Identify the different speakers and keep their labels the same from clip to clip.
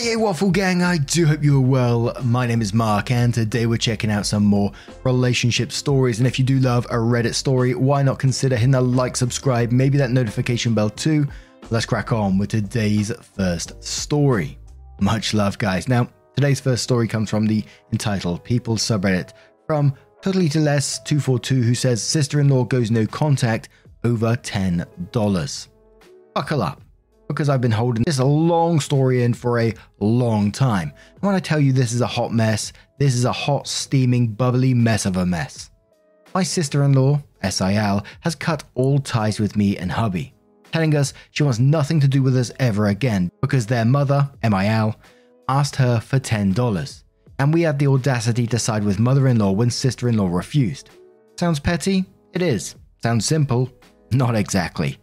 Speaker 1: Hey, hey, Waffle Gang, I do hope you are well. My name is Mark, and today we're checking out some more relationship stories. And if you do love a Reddit story, why not consider hitting that like, subscribe, maybe that notification bell too? Let's crack on with today's first story. Much love, guys. Now, today's first story comes from the entitled People subreddit from Totally to Less 242, who says sister in law goes no contact over $10. Buckle up because I've been holding this long story in for a long time. And when I tell you this is a hot mess, this is a hot, steaming, bubbly mess of a mess. My sister in law, SIL, has cut all ties with me and hubby, telling us she wants nothing to do with us ever again because their mother, MIL, asked her for $10. And we had the audacity to side with mother in law when sister in law refused. Sounds petty? It is. Sounds simple? Not exactly.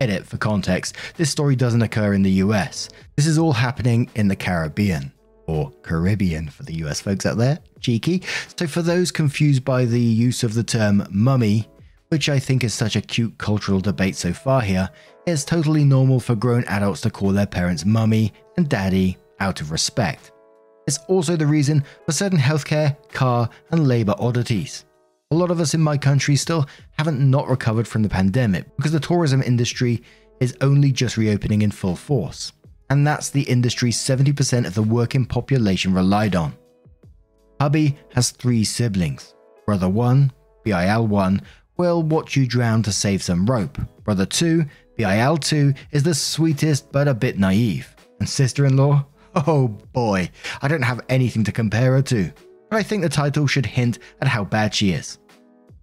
Speaker 1: Edit for context, this story doesn't occur in the US. This is all happening in the Caribbean, or Caribbean for the US folks out there. Cheeky. So, for those confused by the use of the term mummy, which I think is such a cute cultural debate so far here, it's totally normal for grown adults to call their parents mummy and daddy out of respect. It's also the reason for certain healthcare, car, and labor oddities. A lot of us in my country still haven't not recovered from the pandemic because the tourism industry is only just reopening in full force. And that's the industry 70% of the working population relied on. Hubby has three siblings. Brother 1, BIL1, will watch you drown to save some rope. Brother 2, BIL2, is the sweetest but a bit naive. And sister in law? Oh boy, I don't have anything to compare her to but I think the title should hint at how bad she is.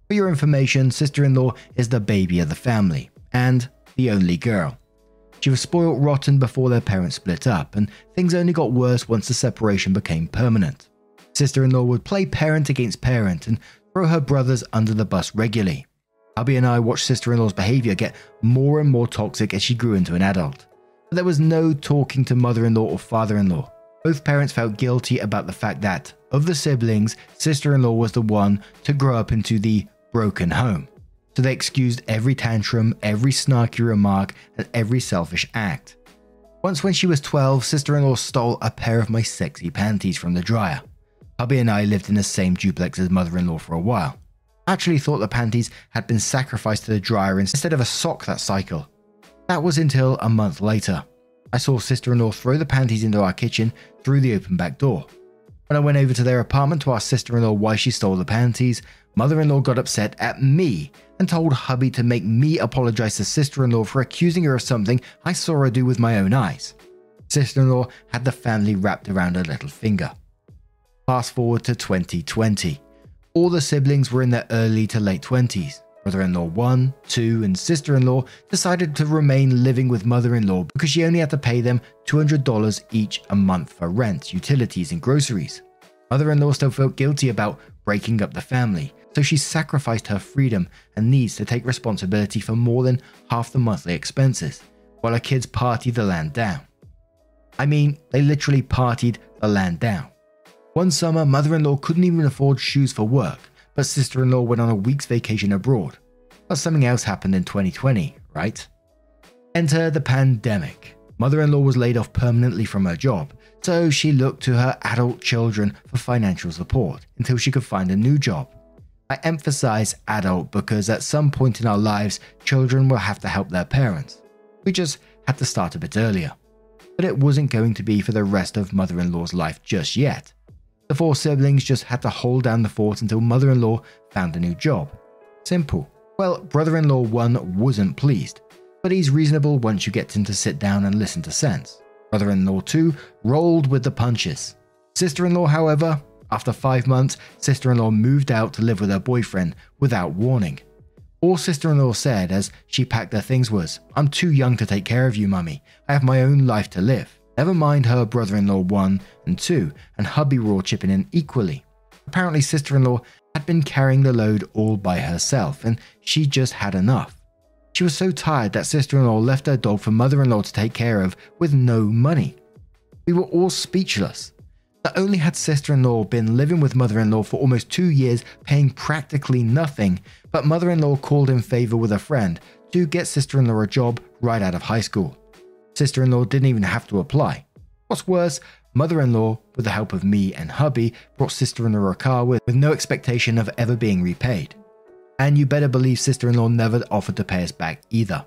Speaker 1: For your information, sister in law is the baby of the family, and the only girl. She was spoiled rotten before their parents split up, and things only got worse once the separation became permanent. Sister in law would play parent against parent and throw her brothers under the bus regularly. Hubby and I watched sister in law's behavior get more and more toxic as she grew into an adult. But there was no talking to mother in law or father in law. Both parents felt guilty about the fact that, of the siblings, sister in law was the one to grow up into the broken home. So they excused every tantrum, every snarky remark, and every selfish act. Once, when she was 12, sister in law stole a pair of my sexy panties from the dryer. Hubby and I lived in the same duplex as mother in law for a while. Actually thought the panties had been sacrificed to the dryer instead of a sock that cycle. That was until a month later. I saw sister in law throw the panties into our kitchen through the open back door. When I went over to their apartment to ask sister in law why she stole the panties, mother in law got upset at me and told hubby to make me apologize to sister in law for accusing her of something I saw her do with my own eyes. Sister in law had the family wrapped around her little finger. Fast forward to 2020. All the siblings were in their early to late 20s. Brother in law 1, 2, and sister in law decided to remain living with mother in law because she only had to pay them $200 each a month for rent, utilities, and groceries. Mother in law still felt guilty about breaking up the family, so she sacrificed her freedom and needs to take responsibility for more than half the monthly expenses, while her kids party the land down. I mean, they literally partied the land down. One summer, mother in law couldn't even afford shoes for work, but sister in law went on a week's vacation abroad. But something else happened in 2020, right? Enter the pandemic. Mother in law was laid off permanently from her job, so she looked to her adult children for financial support until she could find a new job. I emphasize adult because at some point in our lives, children will have to help their parents. We just had to start a bit earlier. But it wasn't going to be for the rest of mother in law's life just yet. The four siblings just had to hold down the fort until mother in law found a new job. Simple. Well, brother in law 1 wasn't pleased, but he's reasonable once you get him to sit down and listen to sense. Brother in law 2 rolled with the punches. Sister in law, however, after five months, sister in law moved out to live with her boyfriend without warning. All sister in law said as she packed her things was, I'm too young to take care of you, mummy. I have my own life to live. Never mind her brother in law one and two, and hubby were all chipping in equally. Apparently, sister in law had been carrying the load all by herself, and she just had enough. She was so tired that sister in law left her dog for mother in law to take care of with no money. We were all speechless. Not only had sister in law been living with mother in law for almost two years, paying practically nothing, but mother in law called in favor with a friend to get sister in law a job right out of high school. Sister in law didn't even have to apply. What's worse, mother in law, with the help of me and hubby, brought sister in law a car with, with no expectation of ever being repaid. And you better believe sister in law never offered to pay us back either.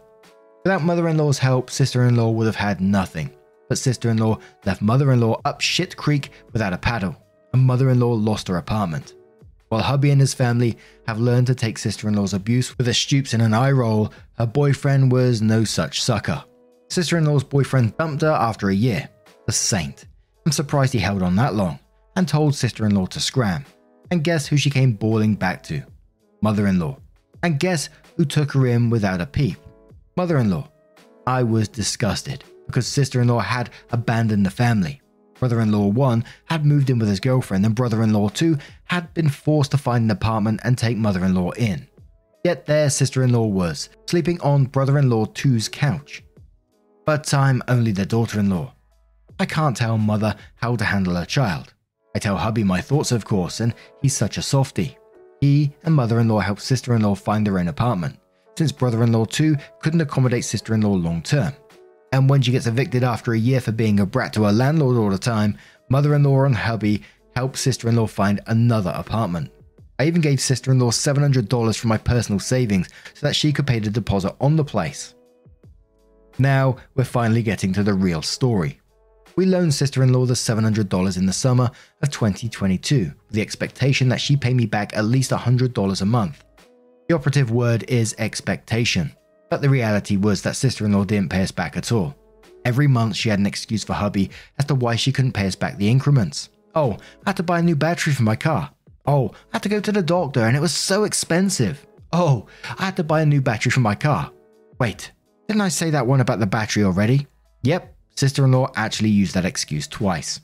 Speaker 1: Without mother in law's help, sister in law would have had nothing. But sister in law left mother in law up shit creek without a paddle, and mother in law lost her apartment. While hubby and his family have learned to take sister in law's abuse with a stoops and an eye roll, her boyfriend was no such sucker. Sister in law's boyfriend dumped her after a year. The saint. I'm surprised he held on that long and told sister in law to scram. And guess who she came bawling back to? Mother in law. And guess who took her in without a peep? Mother in law. I was disgusted because sister in law had abandoned the family. Brother in law 1 had moved in with his girlfriend, and brother in law 2 had been forced to find an apartment and take mother in law in. Yet their sister in law was, sleeping on brother in law 2's couch. But I'm only the daughter in law. I can't tell mother how to handle her child. I tell hubby my thoughts, of course, and he's such a softy. He and mother in law help sister in law find their own apartment, since brother in law too couldn't accommodate sister in law long term. And when she gets evicted after a year for being a brat to her landlord all the time, mother in law and hubby help sister in law find another apartment. I even gave sister in law $700 from my personal savings so that she could pay the deposit on the place. Now, we're finally getting to the real story. We loaned sister in law the $700 in the summer of 2022 with the expectation that she pay me back at least $100 a month. The operative word is expectation, but the reality was that sister in law didn't pay us back at all. Every month she had an excuse for hubby as to why she couldn't pay us back the increments. Oh, I had to buy a new battery for my car. Oh, I had to go to the doctor and it was so expensive. Oh, I had to buy a new battery for my car. Wait, didn't I say that one about the battery already? Yep, sister in law actually used that excuse twice.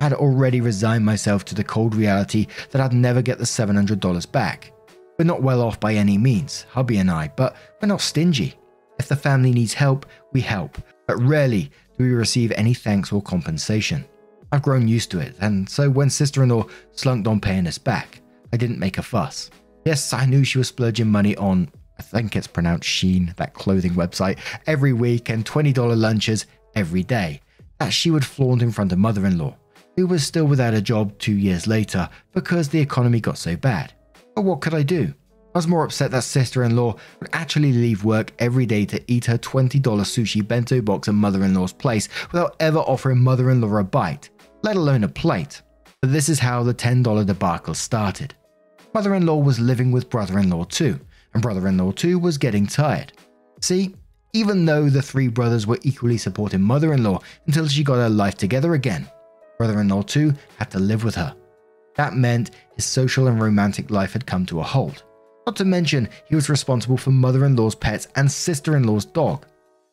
Speaker 1: I had already resigned myself to the cold reality that I'd never get the $700 back. We're not well off by any means, hubby and I, but we're not stingy. If the family needs help, we help, but rarely do we receive any thanks or compensation. I've grown used to it, and so when sister in law slunked on paying us back, I didn't make a fuss. Yes, I knew she was splurging money on I think it's pronounced Sheen, that clothing website, every week and $20 lunches every day that she would flaunt in front of mother in law, who was still without a job two years later because the economy got so bad. But what could I do? I was more upset that sister in law would actually leave work every day to eat her $20 sushi bento box at mother in law's place without ever offering mother in law a bite, let alone a plate. But this is how the $10 debacle started. Mother in law was living with brother in law too, and brother in law too was getting tired. See, even though the three brothers were equally supporting mother in law until she got her life together again, brother in law too had to live with her. That meant his social and romantic life had come to a halt. Not to mention, he was responsible for mother in law's pets and sister in law's dog.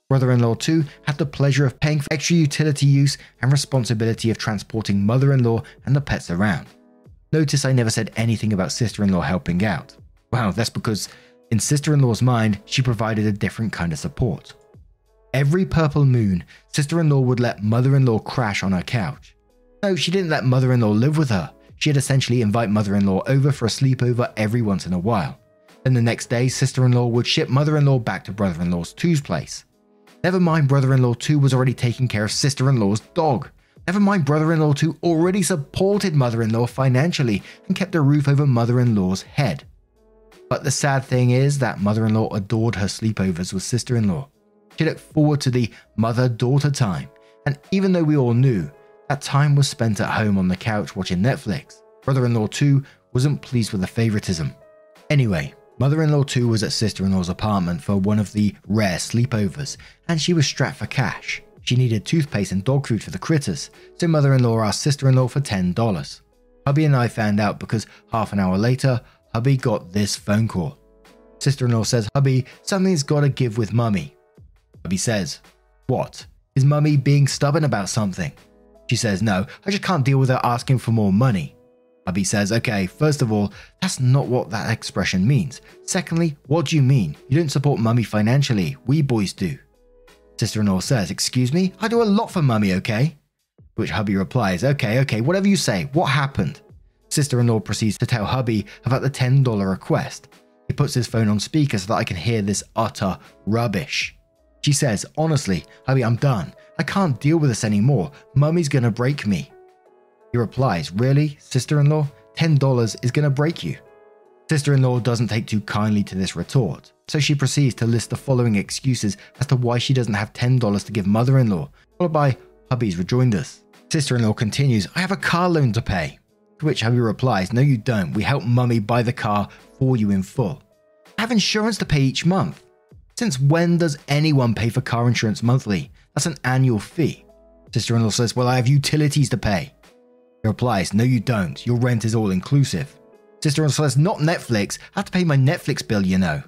Speaker 1: Brother in law, too, had the pleasure of paying for extra utility use and responsibility of transporting mother in law and the pets around. Notice I never said anything about sister in law helping out. Well, that's because in sister in law's mind, she provided a different kind of support. Every purple moon, sister in law would let mother in law crash on her couch. No, she didn't let mother in law live with her. She'd essentially invite mother in law over for a sleepover every once in a while. Then the next day, sister in law would ship mother in law back to brother in law's two's place. Never mind, brother in law two was already taking care of sister in law's dog. Never mind, brother in law two already supported mother in law financially and kept a roof over mother in law's head. But the sad thing is that mother in law adored her sleepovers with sister in law. She looked forward to the mother daughter time, and even though we all knew that time was spent at home on the couch watching Netflix, brother in law too wasn't pleased with the favoritism. Anyway, mother in law too was at sister in law's apartment for one of the rare sleepovers, and she was strapped for cash. She needed toothpaste and dog food for the critters, so mother in law asked sister in law for $10. Hubby and I found out because half an hour later, hubby got this phone call. Sister in law says, Hubby, something's gotta give with mummy. Hubby says, What? Is mummy being stubborn about something? She says, No, I just can't deal with her asking for more money. Hubby says, Okay, first of all, that's not what that expression means. Secondly, what do you mean? You don't support mummy financially. We boys do. Sister in law says, Excuse me? I do a lot for mummy, okay? Which hubby replies, Okay, okay, whatever you say. What happened? Sister in law proceeds to tell hubby about the $10 request. He puts his phone on speaker so that I can hear this utter rubbish. She says, Honestly, hubby, I'm done. I can't deal with this anymore. Mummy's gonna break me. He replies, Really, sister in law? $10 is gonna break you. Sister in law doesn't take too kindly to this retort, so she proceeds to list the following excuses as to why she doesn't have $10 to give mother in law, followed by hubby's rejoinders. Sister in law continues, I have a car loan to pay. To which hubby replies, No, you don't. We help mummy buy the car for you in full. I have insurance to pay each month. Since when does anyone pay for car insurance monthly? That's an annual fee. Sister in law says, Well, I have utilities to pay. He replies, No, you don't. Your rent is all inclusive. Sister in law says, Not Netflix. I have to pay my Netflix bill, you know.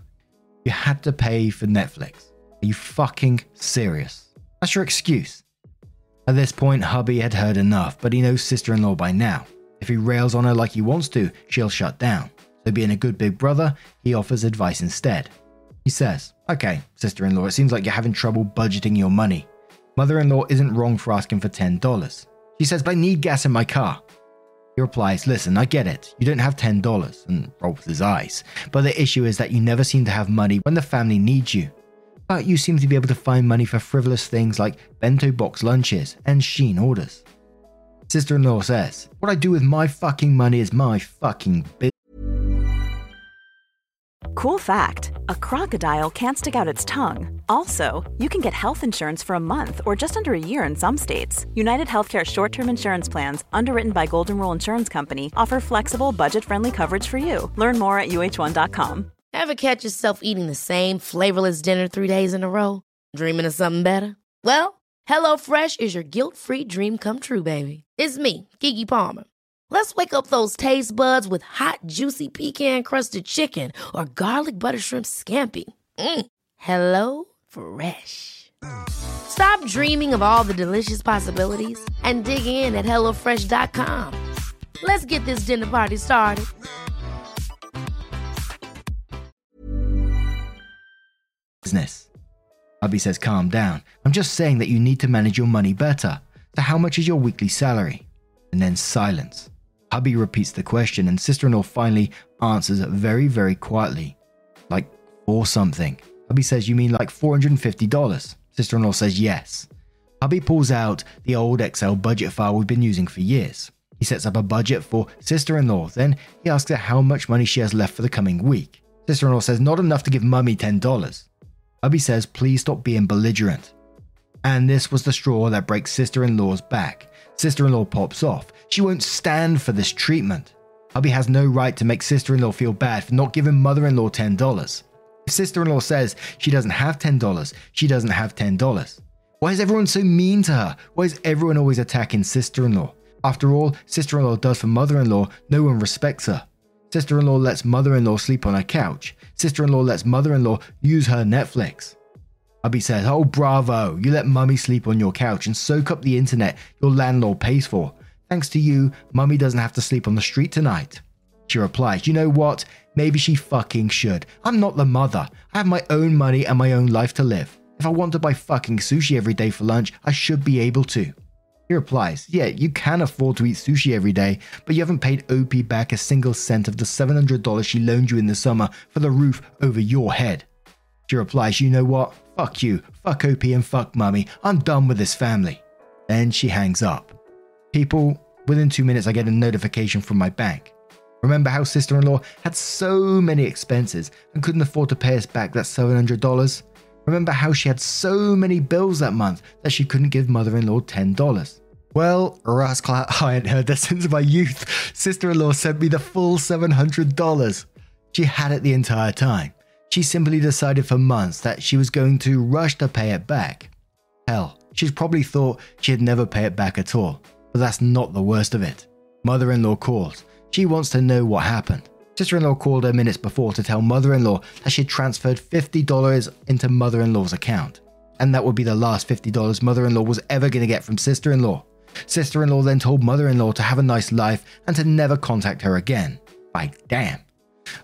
Speaker 1: You had to pay for Netflix. Are you fucking serious? That's your excuse. At this point, hubby had heard enough, but he knows sister in law by now. If he rails on her like he wants to, she'll shut down. So, being a good big brother, he offers advice instead. He says, Okay, sister in law, it seems like you're having trouble budgeting your money. Mother in law isn't wrong for asking for $10. She says, But I need gas in my car. He replies, Listen, I get it. You don't have $10, and rolls his eyes. But the issue is that you never seem to have money when the family needs you. But you seem to be able to find money for frivolous things like bento box lunches and Shein orders. Sister in law says, What I do with my fucking money is my fucking business.
Speaker 2: Cool fact a crocodile can't stick out its tongue. Also, you can get health insurance for a month or just under a year in some states. United Healthcare short term insurance plans, underwritten by Golden Rule Insurance Company, offer flexible, budget friendly coverage for you. Learn more at uhone.com.
Speaker 3: Ever catch yourself eating the same flavorless dinner three days in a row? Dreaming of something better? Well, HelloFresh is your guilt free dream come true, baby. It's me, Keke Palmer. Let's wake up those taste buds with hot, juicy pecan crusted chicken or garlic butter shrimp scampi. Mm. Hello Fresh. Stop dreaming of all the delicious possibilities and dig in at HelloFresh.com. Let's get this dinner party started.
Speaker 1: business. Abby says, Calm down. I'm just saying that you need to manage your money better. So, how much is your weekly salary? And then silence. Hubby repeats the question, and sister in law finally answers very, very quietly. Like, for something. Hubby says, You mean like $450? Sister in law says, Yes. Hubby pulls out the old Excel budget file we've been using for years. He sets up a budget for sister in law, then he asks her how much money she has left for the coming week. Sister in law says, Not enough to give mummy $10. Hubby says, Please stop being belligerent. And this was the straw that breaks sister in law's back. Sister in law pops off. She won't stand for this treatment. Hubby has no right to make sister in law feel bad for not giving mother in law $10. If sister in law says she doesn't have $10, she doesn't have $10. Why is everyone so mean to her? Why is everyone always attacking sister in law? After all, sister in law does for mother in law, no one respects her. Sister in law lets mother in law sleep on her couch. Sister in law lets mother in law use her Netflix. Hubby says, Oh, bravo, you let mummy sleep on your couch and soak up the internet your landlord pays for. Thanks to you, mummy doesn't have to sleep on the street tonight. She replies, You know what? Maybe she fucking should. I'm not the mother. I have my own money and my own life to live. If I want to buy fucking sushi every day for lunch, I should be able to. He replies, Yeah, you can afford to eat sushi every day, but you haven't paid OP back a single cent of the $700 she loaned you in the summer for the roof over your head. She replies, You know what? Fuck you, fuck OP, and fuck mummy. I'm done with this family. Then she hangs up. People, within two minutes, I get a notification from my bank. Remember how sister in law had so many expenses and couldn't afford to pay us back that $700? Remember how she had so many bills that month that she couldn't give mother in law $10? Well, rascal, I hadn't heard that since my youth. Sister in law sent me the full $700. She had it the entire time. She simply decided for months that she was going to rush to pay it back. Hell, she's probably thought she'd never pay it back at all. But that's not the worst of it. Mother in law calls. She wants to know what happened. Sister in law called her minutes before to tell mother in law that she'd transferred $50 into mother in law's account. And that would be the last $50 mother in law was ever going to get from sister in law. Sister in law then told mother in law to have a nice life and to never contact her again. By damn.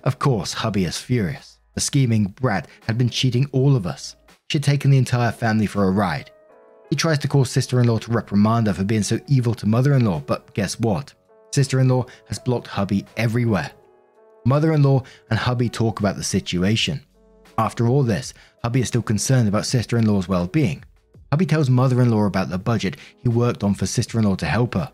Speaker 1: Of course, hubby is furious. The scheming brat had been cheating all of us. She had taken the entire family for a ride. He tries to call sister in law to reprimand her for being so evil to mother in law, but guess what? Sister in law has blocked hubby everywhere. Mother in law and hubby talk about the situation. After all this, hubby is still concerned about sister in law's well being. Hubby tells mother in law about the budget he worked on for sister in law to help her.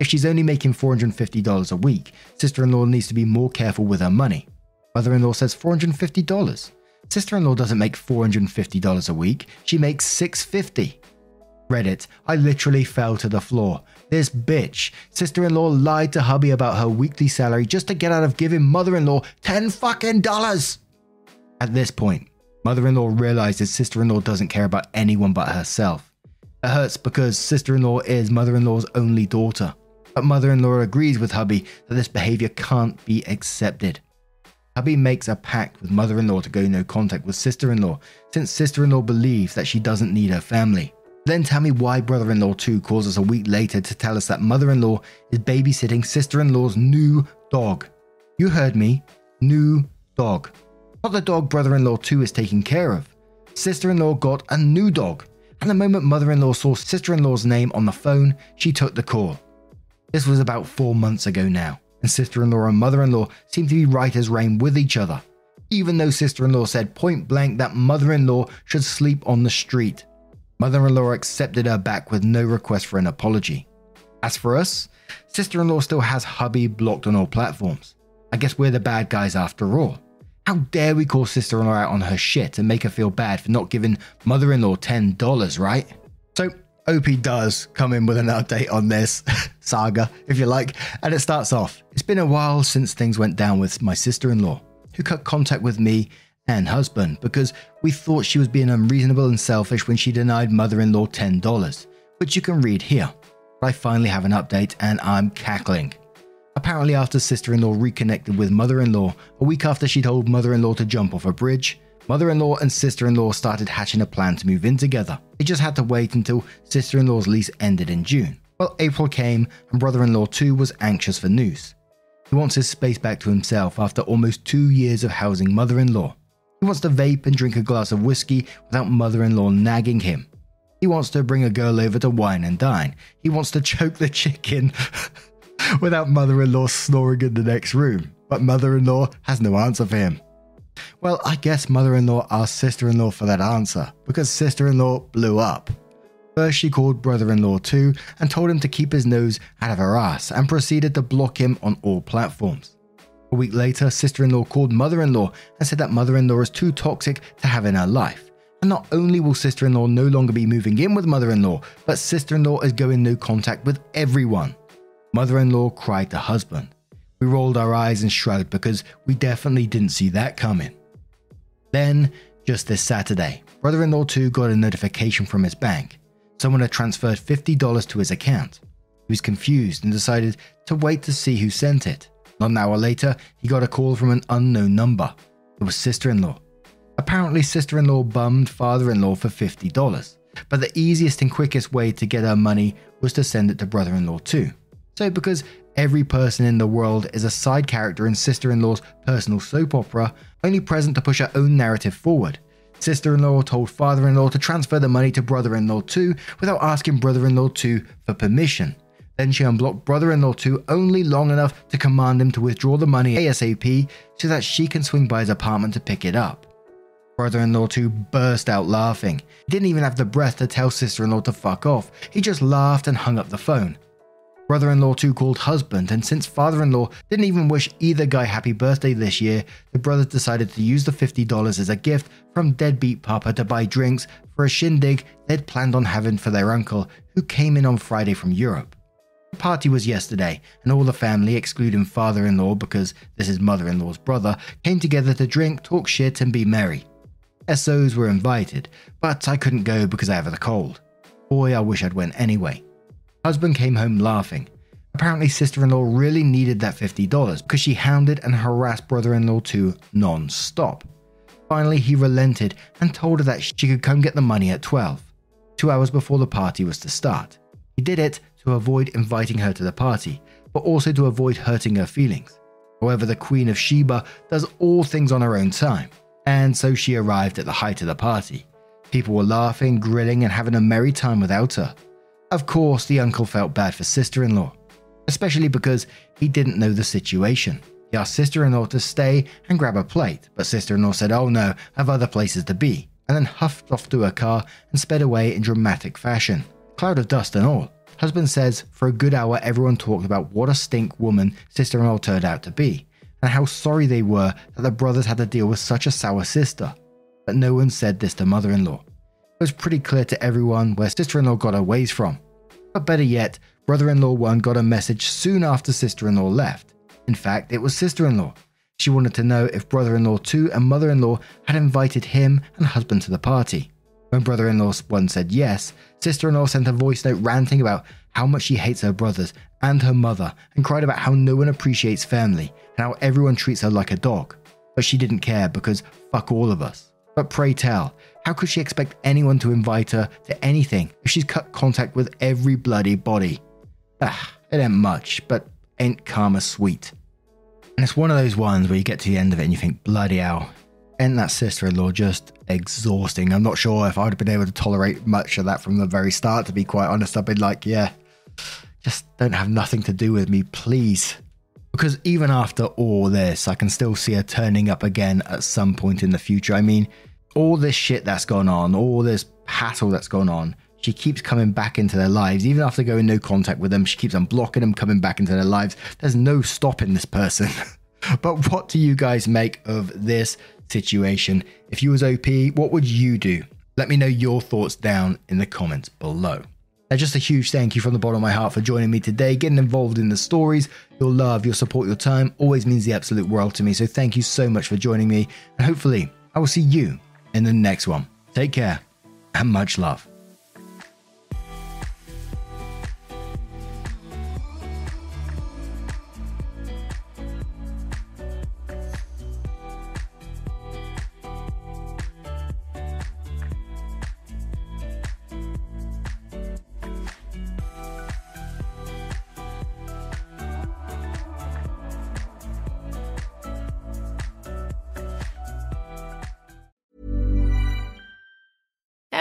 Speaker 1: If she's only making $450 a week, sister in law needs to be more careful with her money. Mother in law says $450. Sister in law doesn't make $450 a week, she makes $650. Reddit, I literally fell to the floor. This bitch, sister in law lied to hubby about her weekly salary just to get out of giving mother in law 10 fucking dollars. At this point, mother in law realizes sister in law doesn't care about anyone but herself. It hurts because sister in law is mother in law's only daughter. But mother in law agrees with hubby that this behavior can't be accepted. Hubby makes a pact with mother in law to go no contact with sister in law, since sister in law believes that she doesn't need her family. Then tell me why brother in law 2 calls us a week later to tell us that mother in law is babysitting sister in law's new dog. You heard me, new dog. Not the dog brother in law 2 is taking care of. Sister in law got a new dog, and the moment mother in law saw sister in law's name on the phone, she took the call. This was about four months ago now, and sister in law and mother in law seem to be right as rain with each other, even though sister in law said point blank that mother in law should sleep on the street. Mother in law accepted her back with no request for an apology. As for us, sister in law still has hubby blocked on all platforms. I guess we're the bad guys after all. How dare we call sister in law out on her shit and make her feel bad for not giving mother in law $10, right? So, OP does come in with an update on this saga, if you like, and it starts off It's been a while since things went down with my sister in law, who cut contact with me and husband because we thought she was being unreasonable and selfish when she denied mother in law $10, which you can read here. But I finally have an update and I'm cackling. Apparently, after sister in law reconnected with mother in law, a week after she told mother in law to jump off a bridge, mother in law and sister in law started hatching a plan to move in together. They just had to wait until sister in law's lease ended in June. Well, April came and brother in law too was anxious for news. He wants his space back to himself after almost two years of housing mother in law. He wants to vape and drink a glass of whiskey without mother in law nagging him. He wants to bring a girl over to wine and dine. He wants to choke the chicken without mother in law snoring in the next room. But mother in law has no answer for him. Well, I guess mother in law asked sister in law for that answer because sister in law blew up. First, she called brother in law too and told him to keep his nose out of her ass and proceeded to block him on all platforms. A week later, sister in law called mother in law and said that mother in law is too toxic to have in her life. And not only will sister in law no longer be moving in with mother in law, but sister in law is going no contact with everyone. Mother in law cried to husband. We rolled our eyes and shrugged because we definitely didn't see that coming. Then, just this Saturday, brother in law 2 got a notification from his bank. Someone had transferred $50 to his account. He was confused and decided to wait to see who sent it. Not an hour later, he got a call from an unknown number. It was sister in law. Apparently, sister in law bummed father in law for $50, but the easiest and quickest way to get her money was to send it to brother in law too. So, because every person in the world is a side character in sister in law's personal soap opera, only present to push her own narrative forward, sister in law told father in law to transfer the money to brother in law too without asking brother in law too for permission. Then she unblocked brother in law too only long enough to command him to withdraw the money ASAP so that she can swing by his apartment to pick it up. Brother in law too burst out laughing. He didn't even have the breath to tell sister in law to fuck off, he just laughed and hung up the phone. Brother in law too called husband, and since father in law didn't even wish either guy happy birthday this year, the brothers decided to use the $50 as a gift from deadbeat Papa to buy drinks for a shindig they'd planned on having for their uncle, who came in on Friday from Europe. The party was yesterday, and all the family, excluding father in law because this is mother in law's brother, came together to drink, talk shit, and be merry. SOs were invited, but I couldn't go because I have a cold. Boy, I wish I'd went anyway. Husband came home laughing. Apparently, sister in law really needed that $50 because she hounded and harassed brother in law too non stop. Finally, he relented and told her that she could come get the money at 12, two hours before the party was to start. He did it to avoid inviting her to the party, but also to avoid hurting her feelings. However, the Queen of Sheba does all things on her own time, and so she arrived at the height of the party. People were laughing, grilling, and having a merry time without her. Of course, the uncle felt bad for sister in law, especially because he didn't know the situation. He asked sister in law to stay and grab a plate, but sister in law said, Oh no, have other places to be, and then huffed off to her car and sped away in dramatic fashion. Cloud of dust and all. Husband says for a good hour everyone talked about what a stink woman sister in law turned out to be, and how sorry they were that the brothers had to deal with such a sour sister. But no one said this to mother in law. It was pretty clear to everyone where sister in law got her ways from. But better yet, brother in law one got a message soon after sister in law left. In fact, it was sister in law. She wanted to know if brother in law two and mother in law had invited him and husband to the party. When brother in law one said yes, sister in law sent a voice note ranting about how much she hates her brothers and her mother and cried about how no one appreciates family and how everyone treats her like a dog. But she didn't care because fuck all of us. But pray tell, how could she expect anyone to invite her to anything if she's cut contact with every bloody body? Ah, it ain't much, but ain't karma sweet. And it's one of those ones where you get to the end of it and you think, bloody hell, ain't that sister in law just exhausting. I'm not sure if I'd have been able to tolerate much of that from the very start, to be quite honest. I've been like, yeah, just don't have nothing to do with me, please. Because even after all this, I can still see her turning up again at some point in the future. I mean, all this shit that's gone on, all this hassle that's gone on, she keeps coming back into their lives. Even after going no contact with them, she keeps on blocking them, coming back into their lives. There's no stopping this person. but what do you guys make of this situation. If you was OP, what would you do? Let me know your thoughts down in the comments below. Just a huge thank you from the bottom of my heart for joining me today, getting involved in the stories. Your love, your support, your time always means the absolute world to me. So thank you so much for joining me. And hopefully, I will see you in the next one. Take care and much love.